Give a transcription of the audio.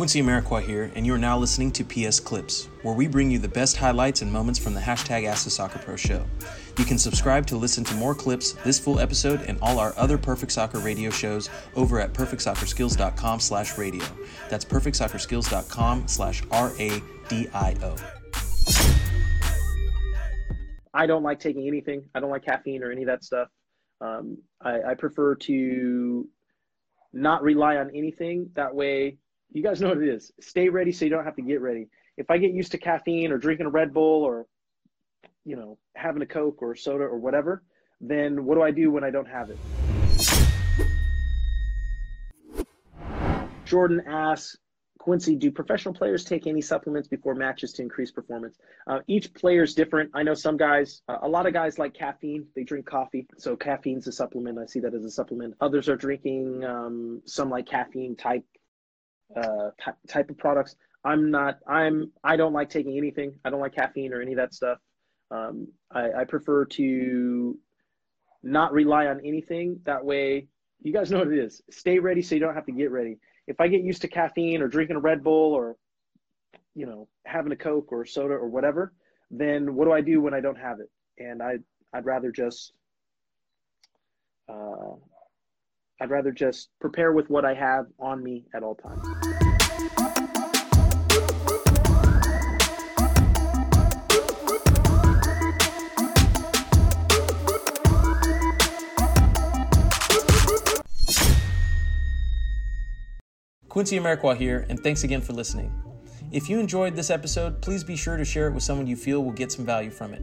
Quincy Amarikwa here, and you are now listening to PS Clips, where we bring you the best highlights and moments from the hashtag Ask the Soccer Pro show. You can subscribe to listen to more clips, this full episode, and all our other Perfect Soccer radio shows over at perfectsoccerskills.com slash radio. That's perfectsoccerskills.com slash R-A-D-I-O. I don't like taking anything. I don't like caffeine or any of that stuff. Um, I, I prefer to not rely on anything. That way, you guys know what it is. Stay ready so you don't have to get ready. If I get used to caffeine or drinking a Red Bull or, you know, having a Coke or soda or whatever, then what do I do when I don't have it? Jordan asks, Quincy, do professional players take any supplements before matches to increase performance? Uh, each player is different. I know some guys, uh, a lot of guys like caffeine. They drink coffee, so caffeine's a supplement. I see that as a supplement. Others are drinking um, some like caffeine type uh, t- type of products. I'm not. I'm. I don't like taking anything. I don't like caffeine or any of that stuff. Um, I, I prefer to not rely on anything. That way, you guys know what it is. Stay ready so you don't have to get ready if I get used to caffeine or drinking a Red Bull or, you know, having a Coke or soda or whatever, then what do I do when I don't have it? And I, I'd rather just, uh, I'd rather just prepare with what I have on me at all times. Quincy Amarikwa here, and thanks again for listening. If you enjoyed this episode, please be sure to share it with someone you feel will get some value from it.